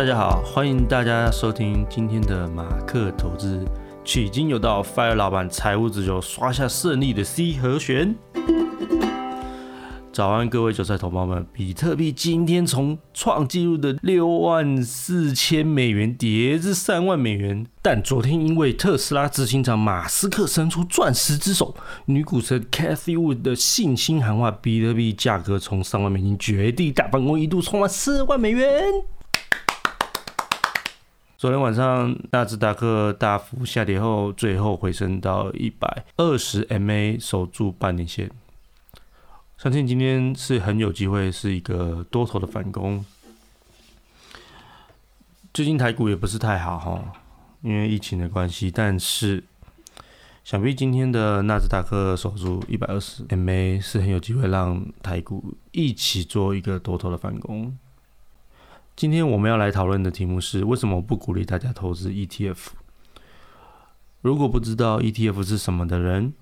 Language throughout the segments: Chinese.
大家好，欢迎大家收听今天的马克投资。迄今有道 Fire 老板财务自由，刷下胜利的 C 和弦。早安，各位韭菜同胞们！比特币今天从创纪录的六万四千美元跌至三万美元，但昨天因为特斯拉执行长马斯克伸出钻石之手，女股神 Cathy Wood 的信心喊话，比特币价格从三万美金绝地大反攻，一度冲到四万美元。昨天晚上纳斯达克大幅下跌后，最后回升到一百二十 MA，守住半年线。相信今天是很有机会是一个多头的反攻。最近台股也不是太好哈，因为疫情的关系。但是想必今天的纳斯达克守住一百二十 MA 是很有机会让台股一起做一个多头的反攻。今天我们要来讨论的题目是：为什么不鼓励大家投资 ETF？如果不知道 ETF 是什么的人，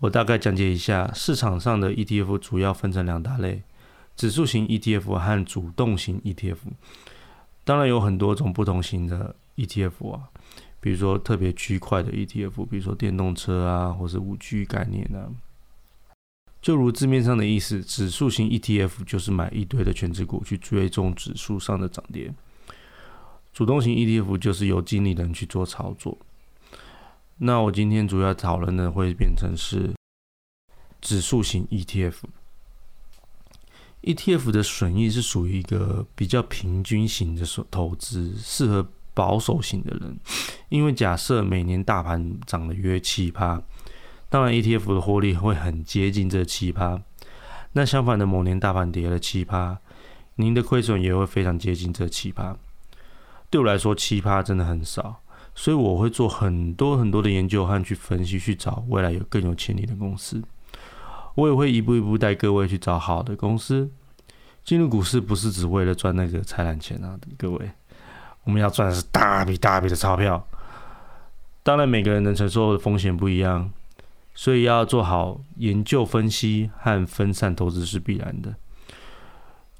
我大概讲解一下，市场上的 ETF 主要分成两大类：指数型 ETF 和主动型 ETF。当然有很多种不同型的 ETF 啊，比如说特别区块的 ETF，比如说电动车啊，或是五 G 概念啊。就如字面上的意思，指数型 ETF 就是买一堆的权值股去追踪指数上的涨跌；主动型 ETF 就是由经理人去做操作。那我今天主要讨论的会变成是指数型 ETF。ETF 的损益是属于一个比较平均型的投资，适合保守型的人。因为假设每年大盘涨了约七趴，当然 ETF 的获利会很接近这七趴。那相反的，某年大盘跌了七趴，您的亏损也会非常接近这七趴。对我来说，七趴真的很少。所以我会做很多很多的研究和去分析，去找未来有更有潜力的公司。我也会一步一步带各位去找好的公司。进入股市不是只为了赚那个财产钱啊，各位，我们要赚的是大笔大笔的钞票。当然，每个人能承受的风险不一样，所以要做好研究分析和分散投资是必然的。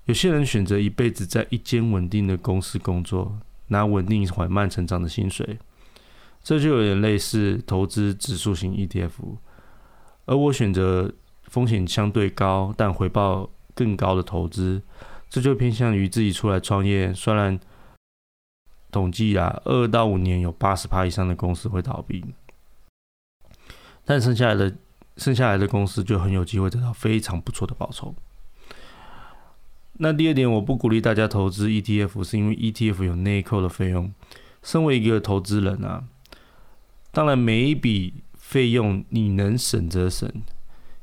有些人选择一辈子在一间稳定的公司工作，拿稳定缓慢成长的薪水。这就有点类似投资指数型 ETF，而我选择风险相对高但回报更高的投资，这就偏向于自己出来创业。虽然统计啊，二到五年有八十趴以上的公司会倒闭，但剩下来的剩下来的公司就很有机会得到非常不错的报酬。那第二点，我不鼓励大家投资 ETF，是因为 ETF 有内扣的费用。身为一个投资人啊。当然，每一笔费用你能省则省。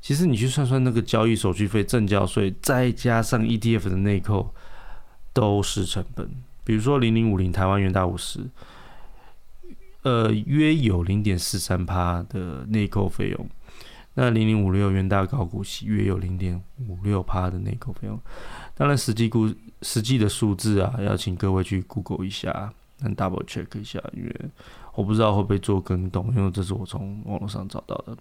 其实你去算算那个交易手续费、证交税，再加上 ETF 的内扣，都是成本。比如说零零五零台湾元大五十，呃，约有零点四三趴的内扣费用。那零零五六元大高股息约有零点五六趴的内扣费用。当然实际估实际的数字啊，要请各位去 Google 一下，能 double check 一下，因为。我不知道会不会做更动，因为这是我从网络上找到的。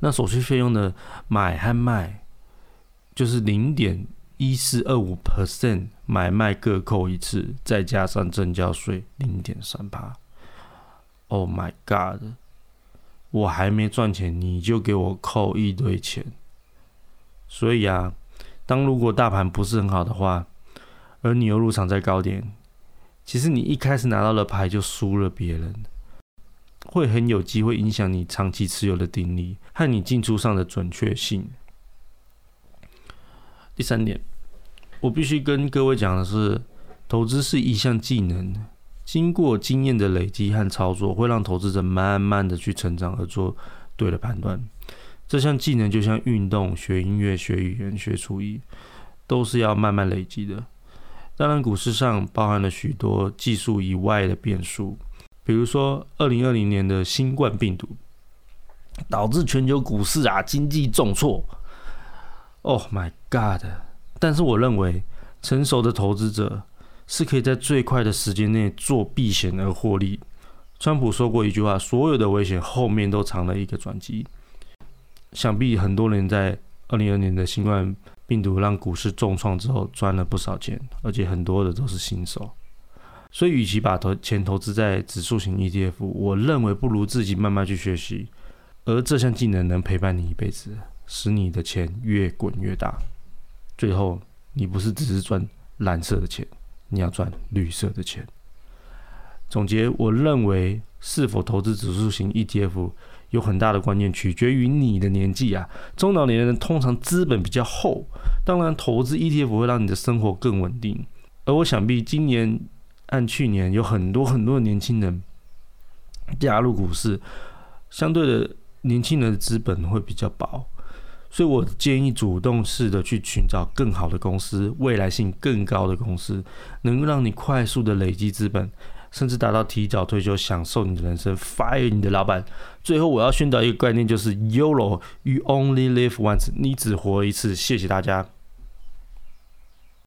那手续费用的买和卖，就是零点一四二五 percent 买卖各扣一次，再加上证交税零点三八。Oh my god！我还没赚钱，你就给我扣一堆钱。所以啊，当如果大盘不是很好的话，而你又入场在高点。其实你一开始拿到的牌就输了别人，会很有机会影响你长期持有的定力和你进出上的准确性。第三点，我必须跟各位讲的是，投资是一项技能，经过经验的累积和操作，会让投资者慢慢的去成长而做对的判断。这项技能就像运动、学音乐、学语言、学厨艺，都是要慢慢累积的。当然，股市上包含了许多技术以外的变数，比如说二零二零年的新冠病毒，导致全球股市啊经济重挫。Oh my god！但是我认为，成熟的投资者是可以在最快的时间内做避险而获利。川普说过一句话：“所有的危险后面都藏了一个转机。”想必很多人在二零二零年的新冠病毒让股市重创之后赚了不少钱，而且很多的都是新手。所以，与其把投钱投资在指数型 ETF，我认为不如自己慢慢去学习。而这项技能能陪伴你一辈子，使你的钱越滚越大。最后，你不是只是赚蓝色的钱，你要赚绿色的钱。总结，我认为是否投资指数型 ETF 有很大的关键，取决于你的年纪啊。中老年人通常资本比较厚，当然投资 ETF 会让你的生活更稳定。而我想必今年按去年有很多很多的年轻人加入股市，相对的。年轻人的资本会比较薄，所以我建议主动式的去寻找更好的公司，未来性更高的公司，能够让你快速的累积资本，甚至达到提早退休，享受你的人生，fire 你的老板。最后，我要宣导一个概念，就是 YOLO，You only live once，你只活一次。谢谢大家。